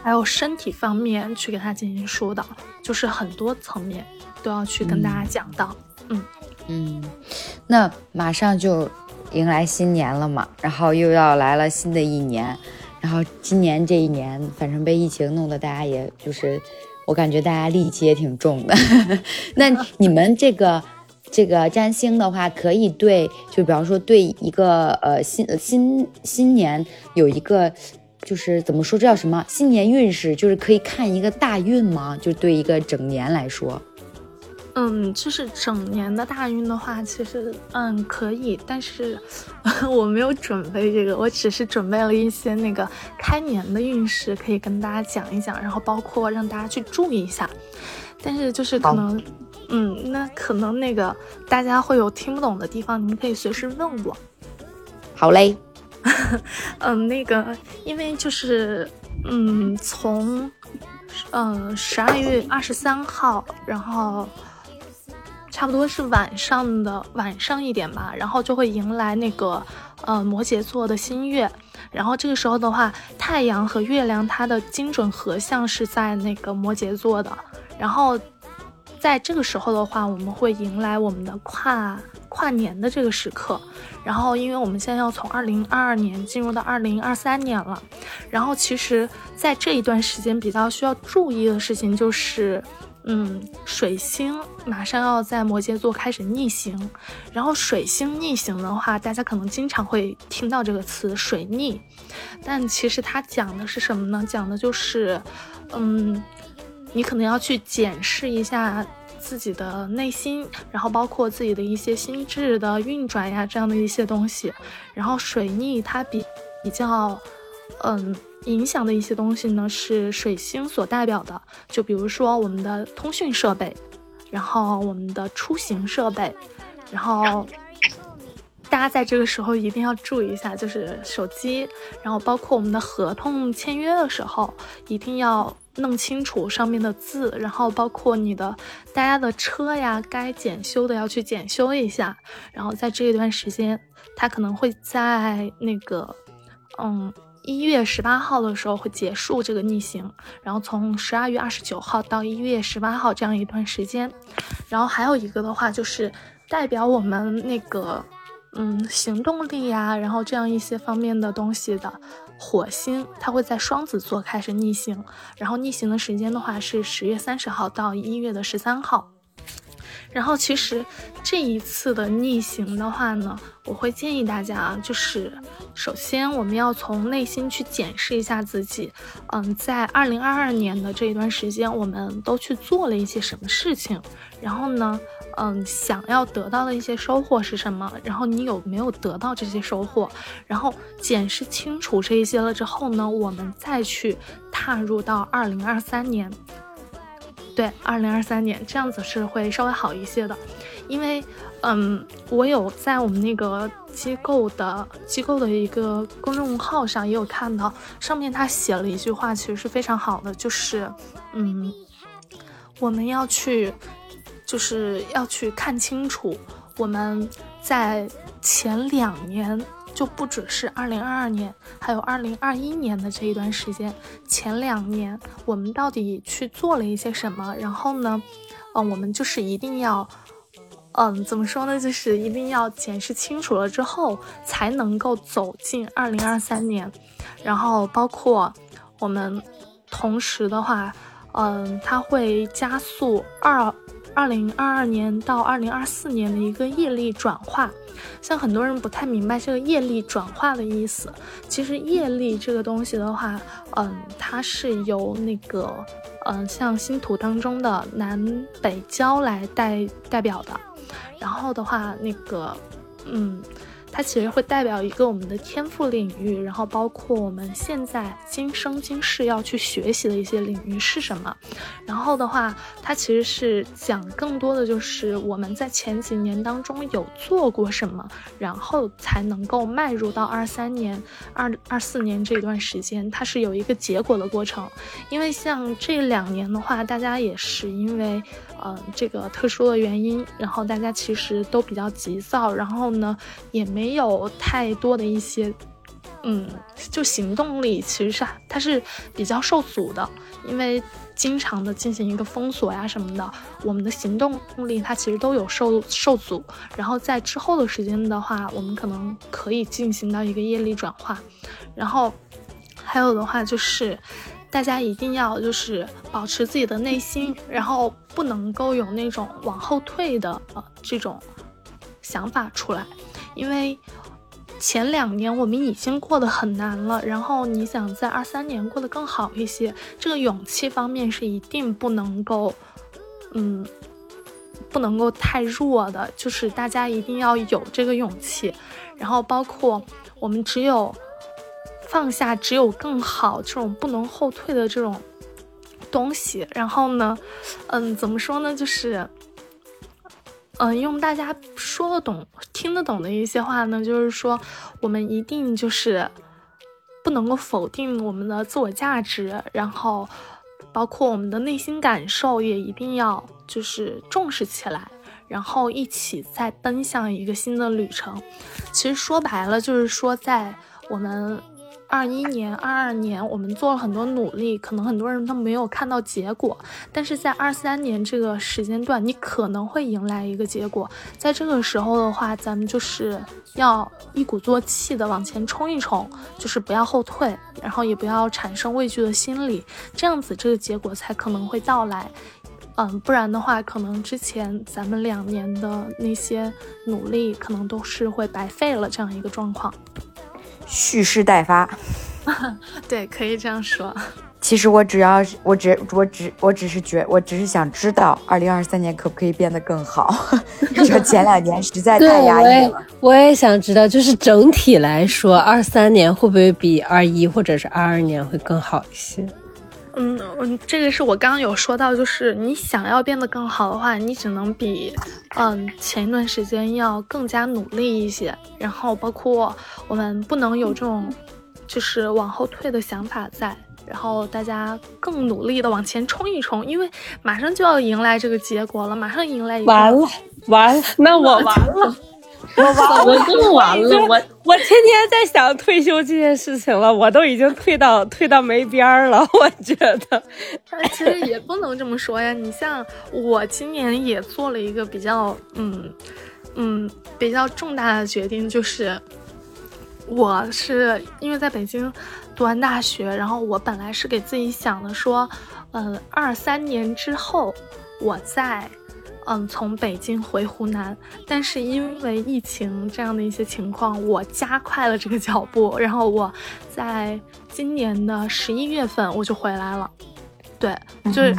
还有身体方面去给他进行疏导，就是很多层面都要去跟大家讲到。嗯嗯，那马上就迎来新年了嘛，然后又要来了新的一年，然后今年这一年，反正被疫情弄得大家也就是，我感觉大家戾气也挺重的。那你们这个。这个占星的话，可以对，就比方说对一个呃新新新年有一个，就是怎么说这叫什么新年运势，就是可以看一个大运吗？就对一个整年来说，嗯，就是整年的大运的话，其实嗯可以，但是 我没有准备这个，我只是准备了一些那个开年的运势，可以跟大家讲一讲，然后包括让大家去注意一下，但是就是可能。嗯，那可能那个大家会有听不懂的地方，你们可以随时问我。好嘞。嗯，那个，因为就是，嗯，从，嗯，十二月二十三号，然后差不多是晚上的晚上一点吧，然后就会迎来那个，呃，摩羯座的新月。然后这个时候的话，太阳和月亮它的精准合相是在那个摩羯座的，然后。在这个时候的话，我们会迎来我们的跨跨年的这个时刻。然后，因为我们现在要从二零二二年进入到二零二三年了。然后，其实，在这一段时间比较需要注意的事情就是，嗯，水星马上要在摩羯座开始逆行。然后，水星逆行的话，大家可能经常会听到这个词“水逆”，但其实它讲的是什么呢？讲的就是，嗯。你可能要去检视一下自己的内心，然后包括自己的一些心智的运转呀，这样的一些东西。然后水逆它比比较，嗯，影响的一些东西呢，是水星所代表的，就比如说我们的通讯设备，然后我们的出行设备，然后大家在这个时候一定要注意一下，就是手机，然后包括我们的合同签约的时候，一定要。弄清楚上面的字，然后包括你的大家的车呀，该检修的要去检修一下。然后在这一段时间，它可能会在那个，嗯，一月十八号的时候会结束这个逆行，然后从十二月二十九号到一月十八号这样一段时间。然后还有一个的话，就是代表我们那个，嗯行动力呀，然后这样一些方面的东西的。火星它会在双子座开始逆行，然后逆行的时间的话是十月三十号到一月的十三号。然后其实这一次的逆行的话呢，我会建议大家啊，就是首先我们要从内心去检视一下自己，嗯，在二零二二年的这一段时间，我们都去做了一些什么事情，然后呢。嗯，想要得到的一些收获是什么？然后你有没有得到这些收获？然后检视清楚这一些了之后呢，我们再去踏入到二零二三年。对，二零二三年这样子是会稍微好一些的，因为嗯，我有在我们那个机构的机构的一个公众号上也有看到，上面他写了一句话，其实是非常好的，就是嗯，我们要去。就是要去看清楚，我们在前两年就不只是二零二二年，还有二零二一年的这一段时间，前两年我们到底去做了一些什么？然后呢，嗯，我们就是一定要，嗯，怎么说呢？就是一定要检视清楚了之后，才能够走进二零二三年。然后包括我们同时的话，嗯，它会加速二。二零二二年到二零二四年的一个业力转化，像很多人不太明白这个业力转化的意思。其实业力这个东西的话，嗯，它是由那个，嗯，像星图当中的南北交来代代表的。然后的话，那个，嗯。它其实会代表一个我们的天赋领域，然后包括我们现在今生今世要去学习的一些领域是什么。然后的话，它其实是讲更多的就是我们在前几年当中有做过什么，然后才能够迈入到二三年、二二四年这段时间，它是有一个结果的过程。因为像这两年的话，大家也是因为。嗯，这个特殊的原因，然后大家其实都比较急躁，然后呢，也没有太多的一些，嗯，就行动力其实是它是比较受阻的，因为经常的进行一个封锁呀什么的，我们的行动力它其实都有受受阻。然后在之后的时间的话，我们可能可以进行到一个业力转化，然后还有的话就是。大家一定要就是保持自己的内心，然后不能够有那种往后退的呃这种想法出来，因为前两年我们已经过得很难了，然后你想在二三年过得更好一些，这个勇气方面是一定不能够，嗯，不能够太弱的，就是大家一定要有这个勇气，然后包括我们只有。放下只有更好这种不能后退的这种东西，然后呢，嗯，怎么说呢？就是，嗯，用大家说得懂、听得懂的一些话呢，就是说，我们一定就是不能够否定我们的自我价值，然后包括我们的内心感受也一定要就是重视起来，然后一起再奔向一个新的旅程。其实说白了，就是说在我们。二一年、二二年，我们做了很多努力，可能很多人都没有看到结果。但是在二三年这个时间段，你可能会迎来一个结果。在这个时候的话，咱们就是要一鼓作气的往前冲一冲，就是不要后退，然后也不要产生畏惧的心理，这样子这个结果才可能会到来。嗯，不然的话，可能之前咱们两年的那些努力，可能都是会白费了这样一个状况。蓄势待发，对，可以这样说。其实我只要，我只，我只，我只是觉，我只是想知道，二零二三年可不可以变得更好？你说前两年实在太压抑了。我也想知道，就是整体来说，二三年会不会比二一或者是二二年会更好一些？嗯嗯，这个是我刚刚有说到，就是你想要变得更好的话，你只能比嗯前一段时间要更加努力一些。然后包括我们不能有这种就是往后退的想法在，然后大家更努力的往前冲一冲，因为马上就要迎来这个结果了，马上迎来完了 完了，那我完了。我完，我更完了。我我天天在想退休这件事情了，我都已经退到退到没边儿了。我觉得，但其实也不能这么说呀。你像我今年也做了一个比较，嗯，嗯比较重大的决定就是，我是因为在北京读完大学，然后我本来是给自己想的说，嗯，二三年之后我再。嗯，从北京回湖南，但是因为疫情这样的一些情况，我加快了这个脚步，然后我在今年的十一月份我就回来了。对，就是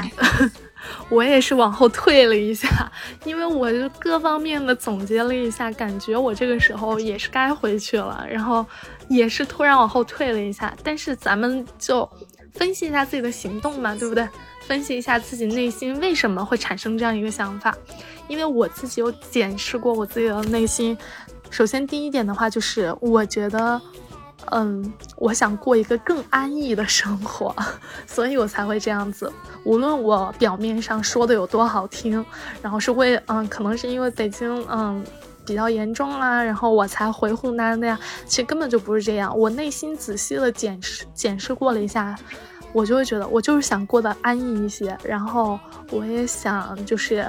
我也是往后退了一下，因为我就各方面的总结了一下，感觉我这个时候也是该回去了，然后也是突然往后退了一下。但是咱们就分析一下自己的行动嘛，对不对？分析一下自己内心为什么会产生这样一个想法，因为我自己有检视过我自己的内心。首先，第一点的话就是，我觉得，嗯，我想过一个更安逸的生活，所以我才会这样子。无论我表面上说的有多好听，然后是为，嗯，可能是因为北京，嗯，比较严重啦，然后我才回湖南的呀。其实根本就不是这样。我内心仔细的检视检视过了一下。我就会觉得，我就是想过得安逸一些，然后我也想就是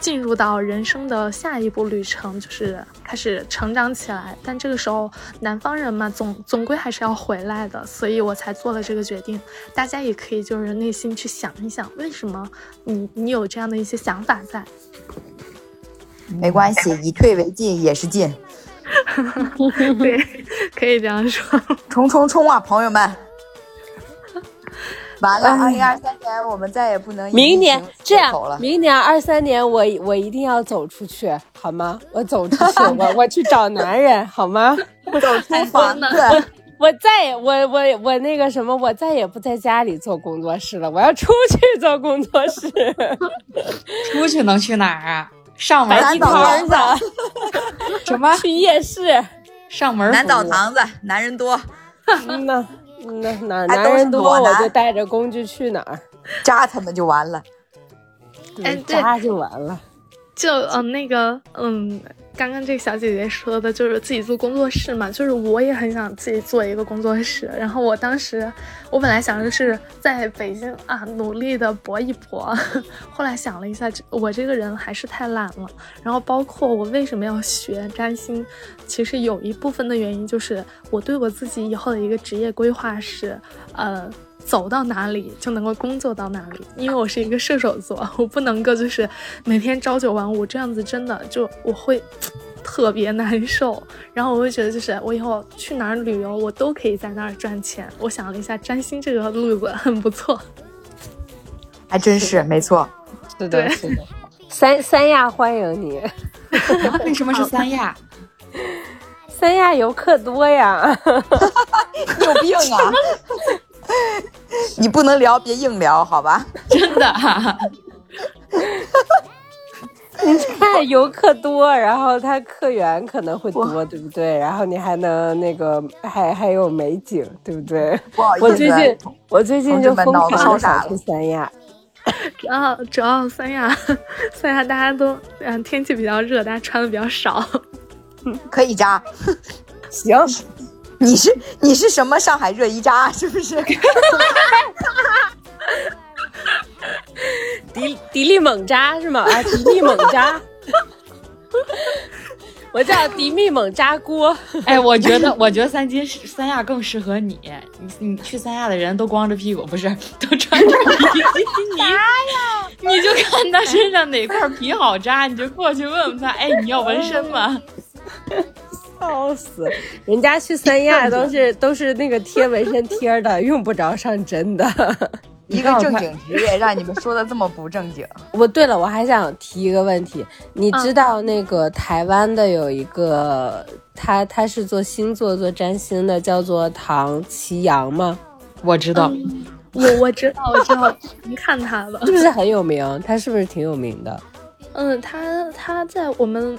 进入到人生的下一步旅程，就是开始成长起来。但这个时候，南方人嘛，总总归还是要回来的，所以我才做了这个决定。大家也可以就是内心去想一想，为什么你你有这样的一些想法在？没关系，以退为进也是进。对，可以这样说。冲冲冲啊，朋友们！完了，二零二三年我们再也不能明年这样，明年二三年我我一定要走出去，好吗？我走出去，我我去找男人，好吗？走出房子，我再也我我我那个什么，我再也不在家里做工作室了，我要出去做工作室。出去能去哪儿啊？上门南澡堂子。什么？去夜市。上门。南澡堂子，男人多。嗯呐。那哪男人多，我就带着工具去哪儿 扎他们就完了，哎，扎就完了，就嗯那个嗯。刚刚这个小姐姐说的就是自己做工作室嘛，就是我也很想自己做一个工作室。然后我当时，我本来想的是在北京啊努力的搏一搏，后来想了一下，我这个人还是太懒了。然后包括我为什么要学占星，其实有一部分的原因就是我对我自己以后的一个职业规划是，呃。走到哪里就能够工作到哪里，因为我是一个射手座，我不能够就是每天朝九晚五这样子，真的就我会特别难受。然后我会觉得，就是我以后去哪儿旅游，我都可以在那儿赚钱。我想了一下，占星这个路子很不错，还真是没错。是的，是的。三三亚欢迎你。为什么是三亚？三亚游客多呀。你有病啊！你不能聊，别硬聊，好吧？真的，你看游客多，然后他客源可能会多，对不对？然后你还能那个，还还有美景，对不对？我最近我最近就疯狂想去三亚，主要主要三亚 三亚大家都嗯天气比较热，大家穿的比较少，可以加，行。你是你是什么上海热依扎是不是？迪迪丽猛扎是吗？啊，迪丽猛扎，我叫迪丽猛扎锅。哎，我觉得我觉得三金三亚更适合你。你你去三亚的人都光着屁股，不是都穿着比基尼？呀？你就看他身上哪块皮好扎，你就过去问问他。哎，你要纹身吗？笑死！人家去三亚都是都是那个贴纹身贴的，用不着上针的。一个正经职业，让你们说的这么不正经。我对了，我还想提一个问题，你知道那个台湾的有一个，他他是做星座做占星的，叫做唐奇阳吗？我知道，我我知道，我知道，您看他了，是不是很有名？他是不是挺有名的？嗯，他他在我们。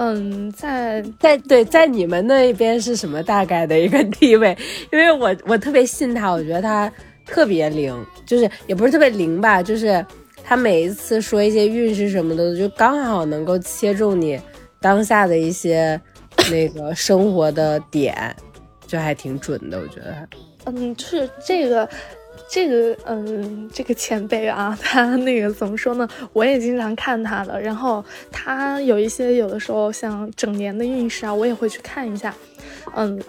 嗯，在在对，在你们那边是什么大概的一个地位？因为我我特别信他，我觉得他特别灵，就是也不是特别灵吧，就是他每一次说一些运势什么的，就刚好能够切中你当下的一些那个生活的点，就还挺准的，我觉得。嗯，就是这个。这个，嗯，这个前辈啊，他那个怎么说呢？我也经常看他的，然后他有一些有的时候像整年的运势啊，我也会去看一下，嗯。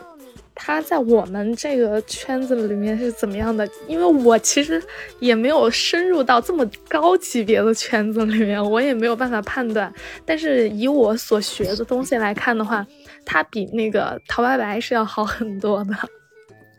他在我们这个圈子里面是怎么样的？因为我其实也没有深入到这么高级别的圈子里面，我也没有办法判断。但是以我所学的东西来看的话，他比那个陶白白是要好很多的。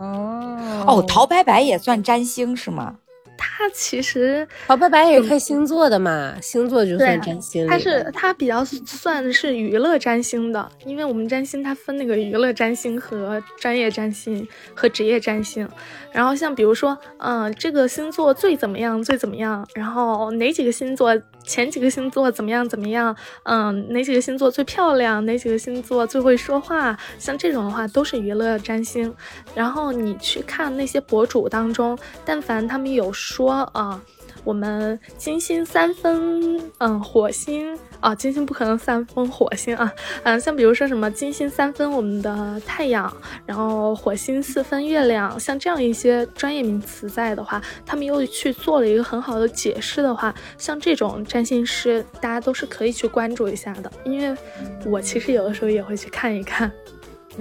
哦哦，陶白白也算占星是吗？他其实陶白白也是看星座的嘛，星座就算占星。他是他比较算是娱乐占星的，因为我们占星它分那个娱乐占星和专业占星和职业占星。然后像比如说，嗯，这个星座最怎么样，最怎么样，然后哪几个星座？前几个星座怎么样？怎么样？嗯，哪几个星座最漂亮？哪几个星座最会说话？像这种的话，都是娱乐占星。然后你去看那些博主当中，但凡他们有说啊。我们金星三分，嗯，火星啊，金星不可能三分火星啊，嗯，像比如说什么金星三分我们的太阳，然后火星四分月亮，像这样一些专业名词在的话，他们又去做了一个很好的解释的话，像这种占星师，大家都是可以去关注一下的，因为我其实有的时候也会去看一看。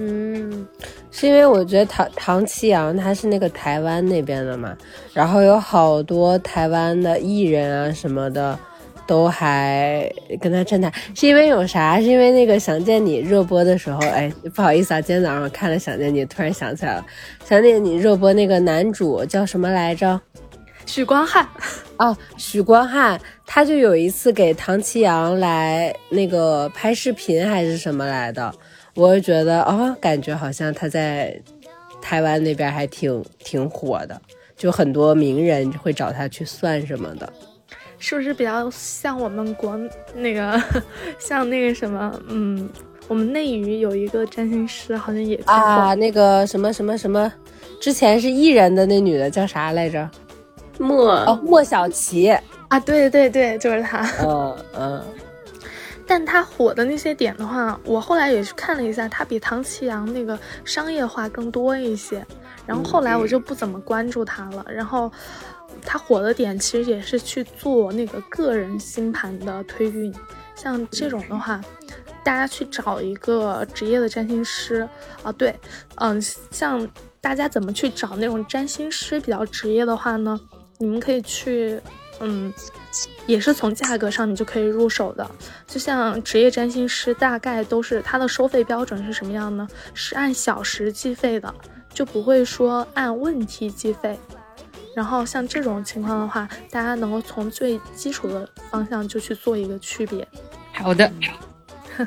嗯，是因为我觉得唐唐奇阳他是那个台湾那边的嘛，然后有好多台湾的艺人啊什么的，都还跟他站台，是因为有啥？是因为那个想见你热播的时候，哎，不好意思啊，今天早上我看了想见你，突然想起来了，想见你热播那个男主叫什么来着？许光汉。哦，许光汉他就有一次给唐奇阳来那个拍视频还是什么来的。我觉得啊，感觉好像他在台湾那边还挺挺火的，就很多名人会找他去算什么的，是不是比较像我们国那个，像那个什么，嗯，我们内娱有一个占星师，好像也啊，那个什么什么什么，之前是艺人的那女的叫啥来着？莫哦，莫小琪啊，对对对，就是她。嗯嗯。但他火的那些点的话，我后来也去看了一下，他比唐奇阳那个商业化更多一些。然后后来我就不怎么关注他了。然后他火的点其实也是去做那个个人星盘的推运，像这种的话，大家去找一个职业的占星师啊，对，嗯，像大家怎么去找那种占星师比较职业的话呢？你们可以去。嗯，也是从价格上你就可以入手的，就像职业占星师，大概都是它的收费标准是什么样呢？是按小时计费的，就不会说按问题计费。然后像这种情况的话，大家能够从最基础的方向就去做一个区别。好的。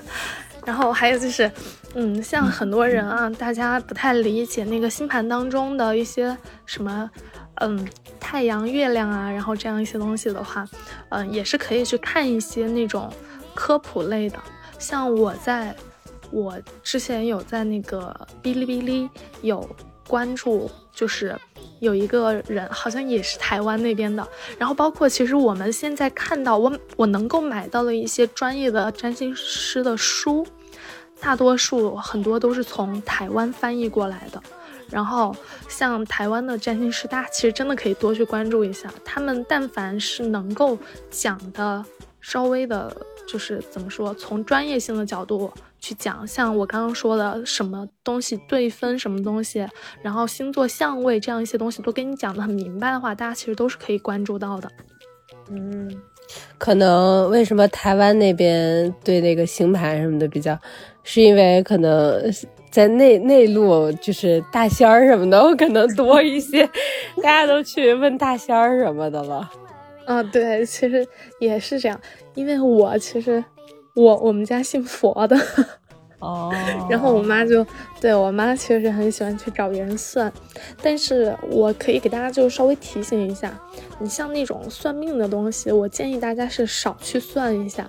然后还有就是，嗯，像很多人啊，大家不太理解那个星盘当中的一些什么。嗯，太阳、月亮啊，然后这样一些东西的话，嗯，也是可以去看一些那种科普类的。像我在，我之前有在那个哔哩哔哩有关注，就是有一个人好像也是台湾那边的。然后包括其实我们现在看到我我能够买到的一些专业的占星师的书，大多数很多都是从台湾翻译过来的。然后，像台湾的占星师，大其实真的可以多去关注一下。他们但凡是能够讲的稍微的，就是怎么说，从专业性的角度去讲，像我刚刚说的什么东西对分什么东西，然后星座相位这样一些东西都给你讲的很明白的话，大家其实都是可以关注到的。嗯，可能为什么台湾那边对那个星盘什么的比较，是因为可能。在内内陆，就是大仙儿什么的，我可能多一些，大家都去问大仙儿什么的了。啊，对，其实也是这样，因为我其实我我们家信佛的，哦，然后我妈就对我妈其实很喜欢去找别人算，但是我可以给大家就稍微提醒一下，你像那种算命的东西，我建议大家是少去算一下，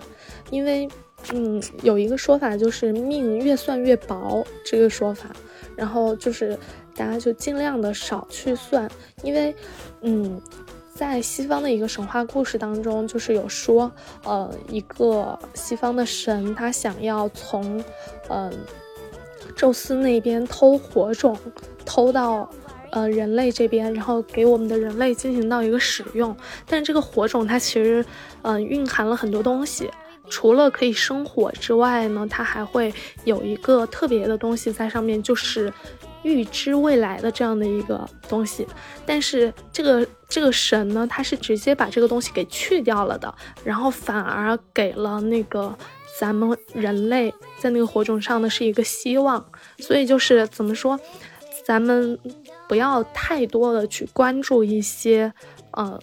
因为。嗯，有一个说法就是命越算越薄，这个说法，然后就是大家就尽量的少去算，因为，嗯，在西方的一个神话故事当中，就是有说，呃，一个西方的神他想要从，嗯，宙斯那边偷火种，偷到。呃人类这边，然后给我们的人类进行到一个使用。但这个火种它其实，嗯，蕴含了很多东西。除了可以生火之外呢，它还会有一个特别的东西在上面，就是预知未来的这样的一个东西。但是这个这个神呢，他是直接把这个东西给去掉了的，然后反而给了那个咱们人类在那个火种上的是一个希望。所以就是怎么说，咱们不要太多的去关注一些呃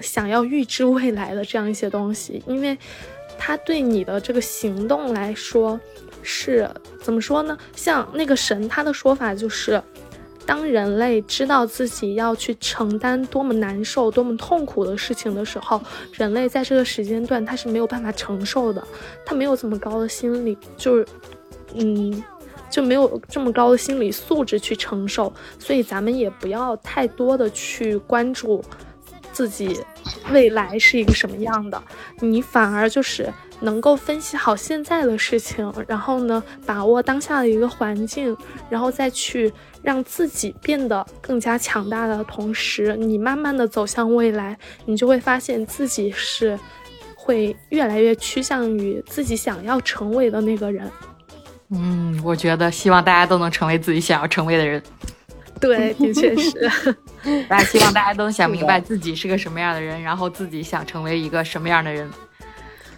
想要预知未来的这样一些东西，因为。他对你的这个行动来说，是怎么说呢？像那个神，他的说法就是，当人类知道自己要去承担多么难受、多么痛苦的事情的时候，人类在这个时间段他是没有办法承受的，他没有这么高的心理，就是，嗯，就没有这么高的心理素质去承受。所以咱们也不要太多的去关注。自己未来是一个什么样的，你反而就是能够分析好现在的事情，然后呢，把握当下的一个环境，然后再去让自己变得更加强大的同时，你慢慢的走向未来，你就会发现自己是会越来越趋向于自己想要成为的那个人。嗯，我觉得希望大家都能成为自己想要成为的人。对，的确是。大家希望大家都想明白自己是个什么样的人，然后自己想成为一个什么样的人。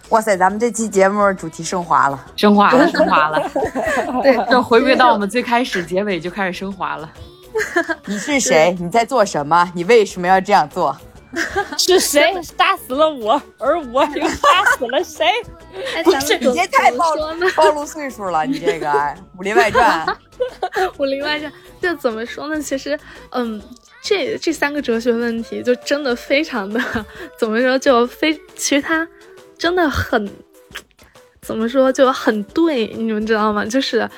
哇塞，咱们这期节目主题升华了，升华了，升华了。对，就回归到我们最开始，结尾就开始升华了。你是谁？你在做什么？你为什么要这样做？是谁杀死了我？而我又杀死了谁？不是，你这太暴露暴露岁数了，你这个《武林外传》。《武林外传》就怎么说呢？其实，嗯，这这三个哲学问题就真的非常的怎么说？就非其实它真的很怎么说？就很对，你们知道吗？就是。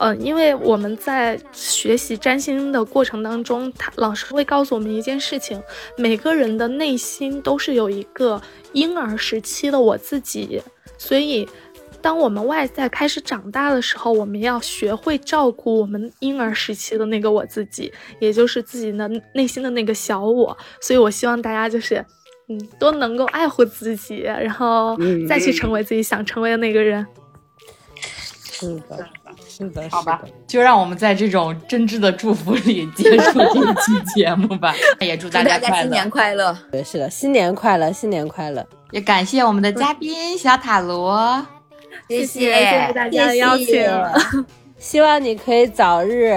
嗯，因为我们在学习占星的过程当中，他老师会告诉我们一件事情：每个人的内心都是有一个婴儿时期的我自己。所以，当我们外在开始长大的时候，我们要学会照顾我们婴儿时期的那个我自己，也就是自己的内心的那个小我。所以我希望大家就是，嗯，都能够爱护自己，然后再去成为自己想成为的那个人。是的。是的，好吧，就让我们在这种真挚的祝福里结束这一期节目吧。也祝大家新年快乐！对，是的，新年快乐，新年快乐！也感谢我们的嘉宾小塔罗，谢谢谢谢大家的邀请，希望你可以早日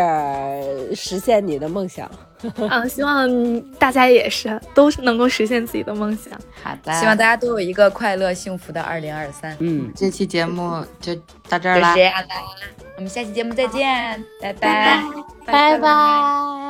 实现你的梦想。嗯，希望大家也是都能够实现自己的梦想。好的，希望大家都有一个快乐幸福的二零二三。嗯，这期节目就到这儿啦，我们下期节目再见，拜拜，拜拜。